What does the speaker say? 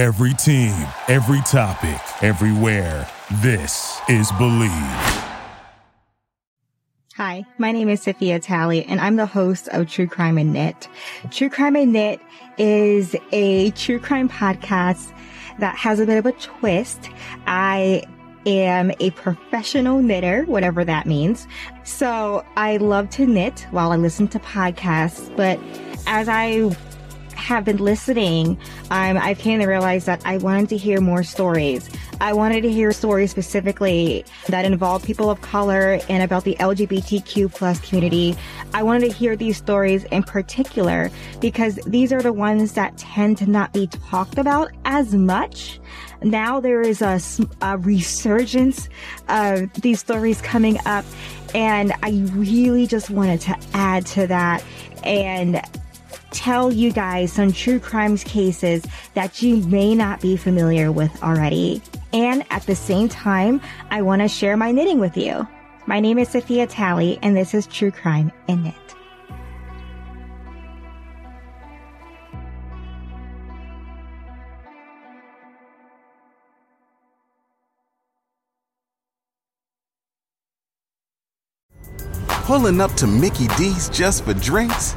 Every team, every topic, everywhere. This is Bleav. Hi, my name is Sophia Talley, and I'm the host of True Crime and Knit. True Crime and Knit is a true crime podcast that has a bit of a twist. I am a professional knitter, whatever that means. So I love to knit while I listen to podcasts, but as I have been listening, um, I came to realize that I wanted to hear more stories. I wanted to hear stories specifically that involve people of color and about the LGBTQ plus community. I wanted to hear these stories in particular because these are the ones that tend to not be talked about as much. Now there is a, a resurgence of these stories coming up and I really just wanted to add to that and tell you guys some true crimes cases that you may not be familiar with already. And at the same time, I want to share my knitting with you. My name is Sophia Talley, and this is True Crime and Knit. Pulling up to Mickey D's just for drinks?